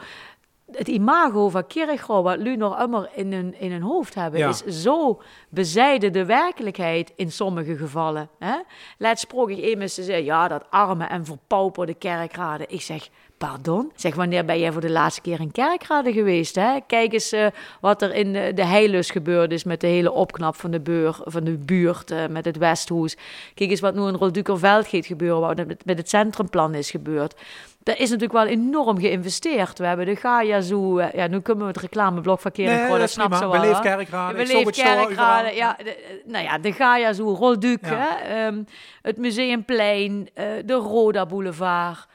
het imago van Kierkegaard, wat nu nog immer in hun, in hun hoofd hebben, is zo bezijden de werkelijkheid in sommige gevallen. Hè? Laat sprak ik immers te zeggen, ja, dat arme en verpauperde kerkraden. Ik zeg, pardon? Zeg, wanneer ben jij voor de laatste keer in kerkraden geweest? Hè? Kijk eens uh, wat er in de, de Heilus gebeurd is met de hele opknap van de, beur, van de buurt, uh, met het Westhoes. Kijk eens wat nu in Roldukerveld gaat gebeuren, wat met, met het centrumplan is gebeurd. Daar is natuurlijk wel enorm geïnvesteerd. We hebben de Gaia Zoo. Eh, ja, nu kunnen we het reclameblok verkeren. Nee, dat snap ze wel. Beleef kerkraden. Beleef kerkraden. Ja, de, nou ja, de Gaia Zoo, Rolduc, ja. um, het Museumplein, uh, de Roda Boulevard.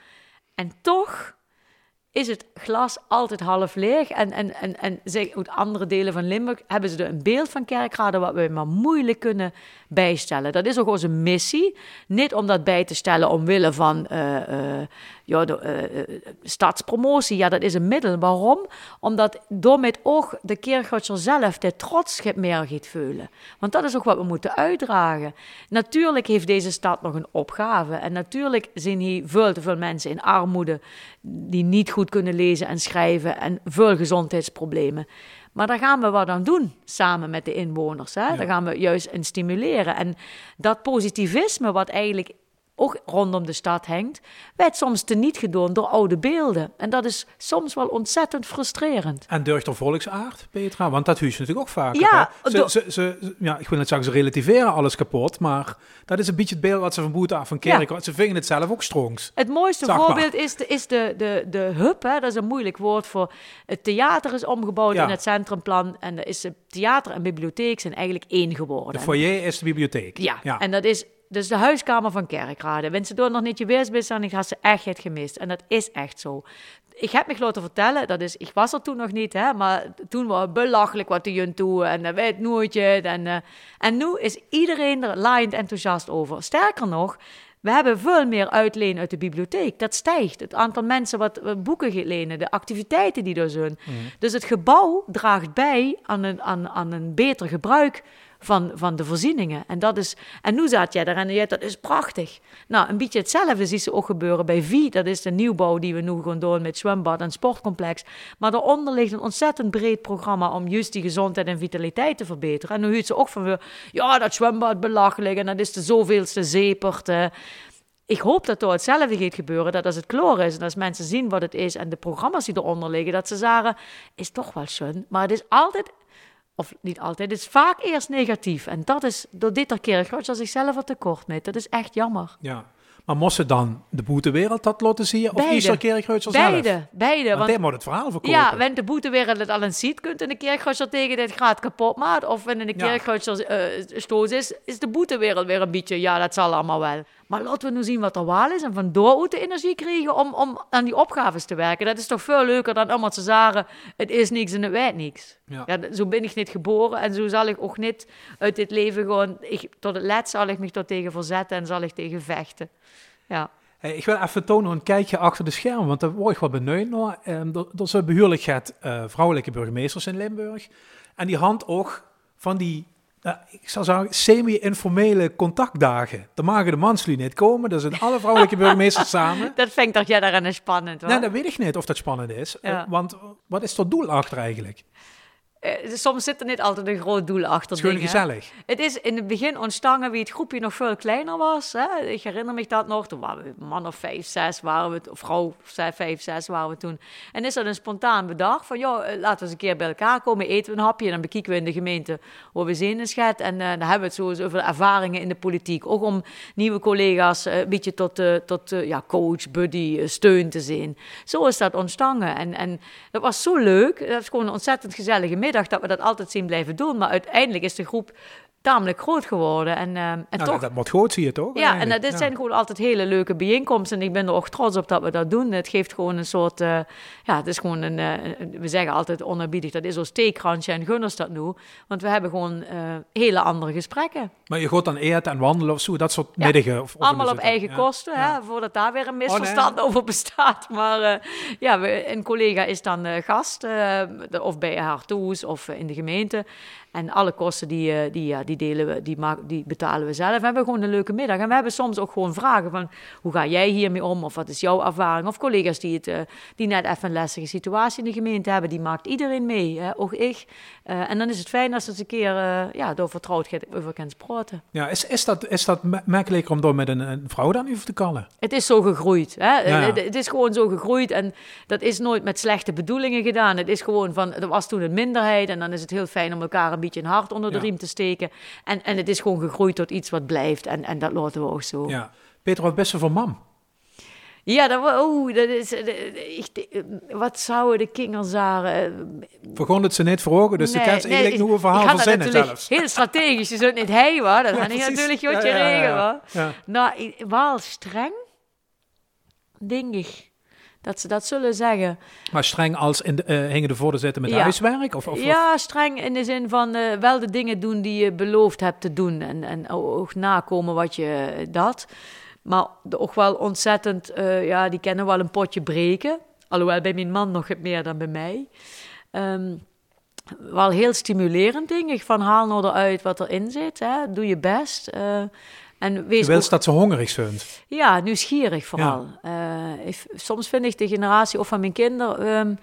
En toch is het glas altijd half leeg. En, en, en, en zeg, uit andere delen van Limburg hebben ze er een beeld van kerkraden wat we maar moeilijk kunnen bijstellen. Dat is ook onze missie. Niet om dat bij te stellen omwille van uh, uh, ja, de, uh, stadspromotie. Ja, dat is een middel. Waarom? Omdat door met oog de kerkgotser zelf de trots meer gaat voelen. Want dat is ook wat we moeten uitdragen. Natuurlijk heeft deze stad nog een opgave. En natuurlijk zijn hier veel te veel mensen in armoede die niet goed kunnen lezen en schrijven en veel gezondheidsproblemen. Maar daar gaan we wat aan doen samen met de inwoners. Hè? Daar gaan we juist in stimuleren. En dat positivisme, wat eigenlijk ook rondom de stad hangt, werd soms teniet gedaan door oude beelden. En dat is soms wel ontzettend frustrerend. En deugd er volksaard, Petra? Want dat huis je natuurlijk ook vaak. Ja, Ze, ze, ze- ja, ik wil net zeggen, ze relativeren alles kapot, maar dat is een beetje het beeld wat ze van boete af van kerk. Ze vingen het zelf ook strongs. Het mooiste maar. voorbeeld is de, is de, de, de hub. Hè? Dat is een moeilijk woord voor. Het theater is omgebouwd Ja. in het centrumplan. En er is het theater en bibliotheek zijn eigenlijk één De geworden. foyer is de bibliotheek. Ja, ja. en dat is dus de huiskamer van Kerkrade. Wenn ze door nog niet geweest bent, dan had ze echt het gemist. En dat is echt zo. Ik heb me laten vertellen, dat is, ik was er toen nog niet, hè, maar toen was het belachelijk wat de jun toe en dat weet nooit je. En, eh, en nu is iedereen er laaiend enthousiast over. Sterker nog, we hebben veel meer uitleen uit de bibliotheek. Dat stijgt. Het aantal mensen wat boeken lenen, de activiteiten die er zijn. Dus het gebouw draagt bij aan een, aan, aan een beter gebruik van, van de voorzieningen. En, dat is, en nu zat jij daar en je, dat is prachtig. Nou, een beetje hetzelfde zie je ook gebeuren bij VI. Dat is de nieuwbouw die we nu gewoon doen met zwembad en sportcomplex. Maar daaronder ligt een ontzettend breed programma om juist die gezondheid en vitaliteit te verbeteren. En nu huurt ze ook van ja, dat zwembad belachelijk en dat is de zoveelste zeepert. Ik hoop dat er hetzelfde gaat gebeuren. Dat als het kloor is en als mensen zien wat het is en de programma's die eronder liggen, dat ze zeggen, is toch wel schön. Maar het is altijd, of niet altijd, het is vaak eerst negatief. En dat is door dit keer groot als zichzelf er tekort mee. Dat is echt jammer. ja. Maar moest ze dan de boetewereld dat laten zien? Of is er zelf? Beide, beide. Want Want, hij moet het verhaal verkopen. ja, wanneer de boetewereld het al eens ziet, kunt in de kerkgruisser tegen dit gaat kapot maken. Of wanneer de Ja. eh stoos is, is de boetewereld weer een beetje, ja, dat zal allemaal wel. Maar laten we nu zien wat er wel is en van door de energie krijgen om, om aan die opgaves te werken. Dat is toch veel leuker dan allemaal te zeggen, het is niks en het weet niks. Ja. Zo ben ik niet geboren en zo zal ik ook niet uit dit leven gewoon, ik, tot het laatst zal ik me tot tegen verzetten en zal ik tegen vechten. Ja. Hey, ik wil even tonen een kijkje achter de schermen, want daar word ik wel benieuwd naar. Ehm, er, er zijn behuurlijk het, eh, vrouwelijke burgemeesters in Limburg. En die hand ook van die, eh, ik zou zeggen, semi-informele contactdagen. Daar maken de manslui niet komen, daar zijn alle vrouwelijke *laughs* burgemeesters samen. Dat vind ik toch jij daaraan spannend hoor. Nee, dat weet ik niet of dat spannend is. Eh, Ja. want wat is het doel achter eigenlijk? Eh, soms zit er niet altijd een groot doel achter Het is gewoon gezellig. Het is in het begin ontstaan wie het groepje nog veel kleiner was. Hè? Ik herinner me dat nog. Toen waren we man of vijf, zes waren we, of vrouw vijf, zes waren we toen. En is dat een spontaan bedacht van, joh, eh, laten we eens een keer bij elkaar komen, eten we een hapje en dan bekijken we in de gemeente hoe we zien is gaat. En eh, dan hebben we het over ervaringen in de politiek. Ook om nieuwe collega's een beetje tot, tot ja, coach, buddy, steun te zien. Zo is dat ontstaan. En, en dat was zo leuk. Dat is gewoon een ontzettend gezellige middag dat we dat altijd zien blijven doen. Maar uiteindelijk is de groep tamelijk groot geworden. En, eh, en Nou, toch dat, moet goed, zie je toch? ja, en dat, dit Ja. zijn gewoon altijd hele leuke bijeenkomsten. En ik ben er ook trots op dat we dat doen. Het geeft gewoon een soort... eh, ja, het is gewoon een... eh, een- we zeggen altijd onerbiedig, dat is ons theekransje en gunners dat nu. Want we hebben gewoon eh, hele andere gesprekken. Maar je gaat dan eten en wandelen of zo, dat soort Ja, middagen? Of, of Allemaal op eigen ja. kosten, hè, voordat daar weer een nee. misverstand over bestaat. Maar ja, we, een collega is dan gast, of bij haar toes of in de gemeente. En alle kosten die, eh, die, ja, die, delen we, die, maak, die betalen we zelf. En we hebben gewoon een leuke middag. En we hebben soms ook gewoon vragen van, hoe ga jij hiermee om? Of wat is jouw ervaring? Of collega's die, het, eh, die net even een lastige situatie in de gemeente hebben, die maakt iedereen mee, hè? ook ik. Eh, en dan is het fijn als ze eens een keer ja, door vertrouwd gaat over kan praten. Ja, is, is dat, is dat makkelijker om door met een, een vrouw dan over te kallen? Het is zo gegroeid. Hè? Ja. Het, het is gewoon zo gegroeid. En dat is nooit met slechte bedoelingen gedaan. Het is gewoon van, er was toen een minderheid. En dan is het heel fijn om elkaar een beetje een hart onder de Ja. riem te steken. En, en het is gewoon gegroeid tot iets wat blijft. En, en dat laten we ook zo. Ja, Ja. Peter, wat best voor mam? dat, wa- oeh, dat is... eh, ik- eh, wat zouden de kingers zeggen? Begon het ze niet voor ogen, dus ze kan ze eigenlijk nu een verhaal ik dat verzinnen zelfs. Heel strategisch. Je zult niet hij, hoor. Dat *laughs* ik precies. natuurlijk Ja, goed ja, ja, ja. regelen. Ja. Nou, i- wel streng, denk ik. Dat ze dat zullen zeggen. Maar streng als in de, eh, hingen de voordeur zitten met Ja. huiswerk? Of, of, ja, streng in de zin van eh, wel de dingen doen die je beloofd hebt te doen. En, en ook nakomen wat je dat. Maar ook wel ontzettend, eh, ja, die kennen wel een potje breken. Alhoewel bij mijn man nog het meer dan bij mij. Ehm, wel heel stimulerend, denk ik. Van haal nou eruit wat erin zit. Hè. Doe je best. eh, en je wees ook- dat ze hongerig zijn. ja, nieuwsgierig vooral. Eh, ik- soms vind ik de generatie of van mijn kinderen... ehm,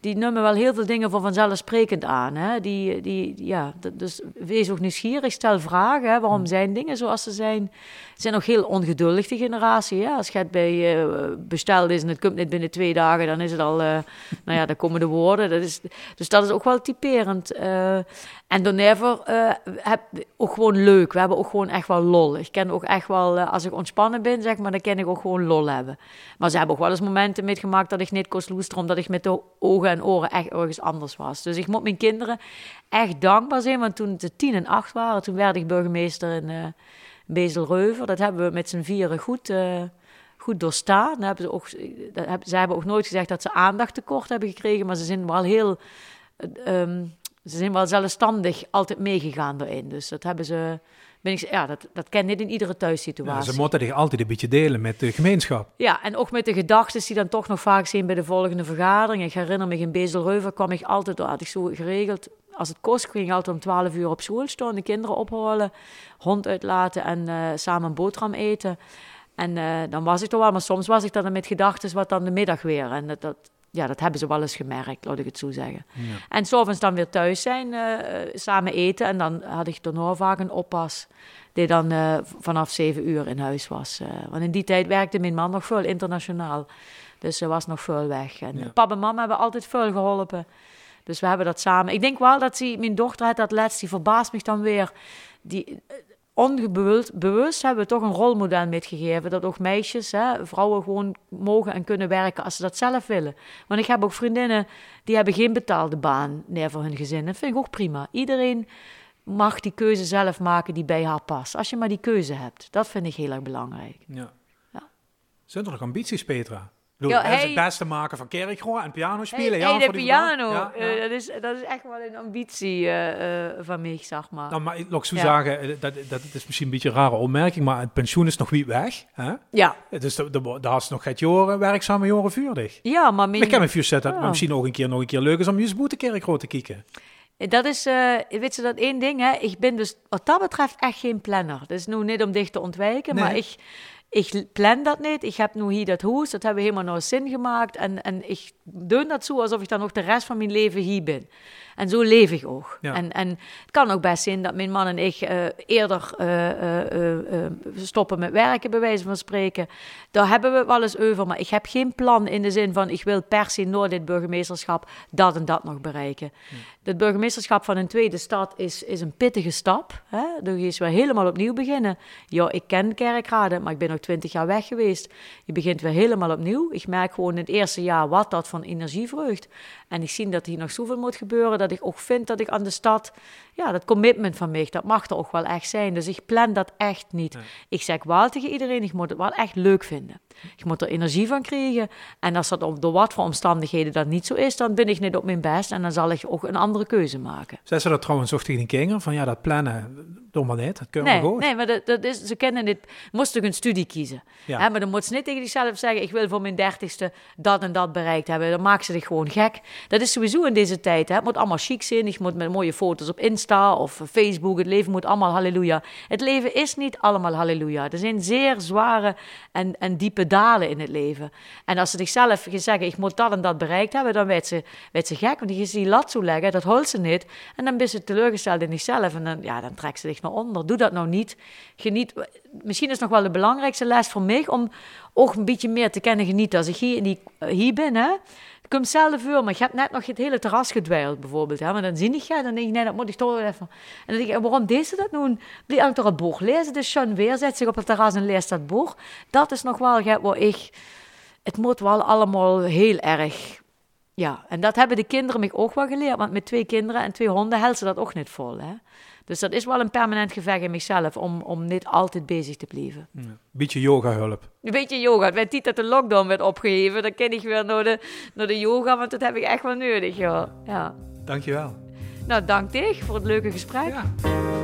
die nemen wel heel veel dingen voor vanzelfsprekend aan. Hè? Die, die, ja, dus wees ook nieuwsgierig, stel vragen. Hè? Waarom zijn dingen zoals ze zijn? Ze zijn nog heel ongeduldig, die generatie. Hè? Als je het bij uh, besteld is en het komt niet binnen twee dagen, dan is het al, uh, nou ja, dan komen de woorden. Dat is, dus dat is ook wel typerend. Uh, en Donever uh, heb ook gewoon leuk. We hebben ook gewoon echt wel lol. Ik ken ook echt wel, als ik ontspannen ben, zeg maar, dan ken ik ook gewoon lol hebben. Maar ze hebben ook wel eens momenten meegemaakt dat ik niet kon loesteren, omdat ik met de ogen en oren echt ergens anders was. Dus ik moet mijn kinderen echt dankbaar zijn, want toen ze tien en acht waren, toen werd ik burgemeester in uh, Bezelreuver. Dat hebben we met z'n vieren goed, goed doorstaan. Dan hebben ze, ook, dat hebben, hebben ook nooit gezegd dat ze aandacht tekort hebben gekregen, maar ze zijn wel heel... Um, ze zijn wel zelfstandig altijd meegegaan erin. Dus dat hebben ze ben ik, ja, dat, dat ken niet in iedere thuissituatie. Ja, ze moeten zich altijd een beetje delen met de gemeenschap. Ja, en ook met de gedachten die dan toch nog vaak zien bij de volgende vergadering. Ik herinner me in Bezelreuver kwam ik altijd, had ik zo geregeld, als het kost, ging ik altijd om 12 uur op school staan, de kinderen ophalen, hond uitlaten en uh, samen een boterham eten. En uh, dan was ik toch wel, maar soms was ik dan met gedachten wat dan de middag weer. En dat, dat, ja, dat hebben ze wel eens gemerkt, laat ik het zo zeggen. Ja. En s'avonds dan weer thuis zijn, uh, samen eten. En dan had ik nog vaak een oppas die dan uh, vanaf zeven uur in huis was. Uh, want in die tijd werkte mijn man nog veel internationaal. Dus ze was nog veel weg. En ja. papa en mama hebben altijd veel geholpen. Dus we hebben dat samen. Ik denk wel dat ze, mijn dochter had dat laatst, die verbaast me dan weer. Die, onbewust bewust hebben we toch een rolmodel metgegeven. Dat ook meisjes, hè, vrouwen gewoon mogen en kunnen werken als ze dat zelf willen. Want ik heb ook vriendinnen die hebben geen betaalde baan meer voor hun gezin. Dat vind ik ook prima. Iedereen mag die keuze zelf maken die bij haar past. Als je maar die keuze hebt. Dat vind ik heel erg belangrijk. Ja. ja. Zijn er nog ambities, Petra? Bedoel, ja, hij, het beste maken van kerkgroen en piano spelen. Hey, ja, de piano, ja, ja. Uh, dat, is, dat is echt wel een ambitie uh, uh, van mij, zeg maar. Nou, maar ik wil zo zeggen, dat, dat is misschien een beetje een rare opmerking, maar het pensioen is nog niet weg. Hè? Ja. Dus daar is nog het jaren werkzame jaren vuurdig. Ja, maar... Mijn... Ik kan me voorstellen dat het misschien nog een keer, nog een keer leuk is om je boetekerkgroot te kijken. Dat is, uh, weet je dat één ding, hè? Ik ben dus wat dat betreft echt geen planner. Dat is nu niet om dicht te ontwijken, nee. maar ik ik plan dat niet. Ik heb nu hier dat huis, dat hebben we helemaal naar zin gemaakt. En, en ik doe dat zo alsof ik dan nog de rest van mijn leven hier ben. En zo leef ik ook. En, en het kan ook best zijn dat mijn man en ik uh, eerder uh, uh, stoppen met werken, bij wijze van spreken. Daar hebben we wel eens over. Maar ik heb geen plan in de zin van ik wil per se nooit dit burgemeesterschap dat en dat nog bereiken. Ja. Het burgemeesterschap van een tweede stad is, is een pittige stap. Hè? Dan is weer helemaal opnieuw beginnen. Ja, ik ken Kerkrade, maar ik ben nog twintig jaar weg geweest. Je begint weer helemaal opnieuw. Ik merk gewoon in het eerste jaar wat dat van energie vreugd. En ik zie dat hier nog zoveel moet gebeuren, dat ik ook vind dat ik aan de stad, ja, dat commitment van mij, dat mag er ook wel echt zijn. Dus ik plan dat echt niet. Ik zeg wel tegen iedereen, ik moet het wel echt leuk vinden. Je moet er energie van krijgen. En als dat door wat voor omstandigheden dat niet zo is, dan ben ik niet op mijn best en dan zal ik ook een andere keuze maken. Zij ze dat trouwens ook tegen de kinderen? Van ja, dat plannen, doe maar niet, dat kunnen nee, we goed. Nee, maar dat, dat is, ze kennen dit, moesten een studie kiezen. Ja. Hè, maar dan moet ze niet tegen zichzelf zeggen, ik wil voor mijn dertigste dat en dat bereikt hebben. Dan maakt ze zich gewoon gek. Dat is sowieso in deze tijd. Hè. Het moet allemaal chic zijn. Je moet met mooie foto's op Insta of Facebook. Het leven moet allemaal halleluja. Het leven is niet allemaal halleluja. Er zijn zeer zware en, en diepe dalen in het leven. En als ze zichzelf zeggen, ik moet dat en dat bereikt hebben, dan weet ze, weet ze gek. Want die is die lat zo leggen, dat holt ze niet. En dan ben ze teleurgesteld in zichzelf. En dan, ja, dan trekt ze zich onder. Doe dat nou niet. Geniet. Misschien is nog wel de belangrijkste les voor mij om ook een beetje meer te kennen genieten. Als ik hier, in die, hier ben, hè, ik kom zelf voor, maar je hebt net nog het hele terras gedwijld, bijvoorbeeld. Hè? Maar dan zie ik je, dan denk ik, nee, dat moet ik toch even. En dan denk ik, waarom deed ze dat nu? Blijf ik toch het boek lezen? Dus Sean weer zet zich op het terras en leest dat boek. Dat is nog wel waar ik... Het moet wel allemaal heel erg... Ja, en dat hebben de kinderen mij ook wel geleerd. Want met twee kinderen en twee honden helpt ze dat ook niet vol, hè? Dus dat is wel een permanent gevecht in mezelf om, om niet altijd bezig te blijven. Een beetje yoga hulp. Een beetje yoga. Weet niet dat de lockdown werd opgeheven, dan ken ik weer naar de, naar de yoga, want dat heb ik echt wel nodig. Ja. ja. Dankjewel. Nou, dank dich voor het leuke gesprek. Ja.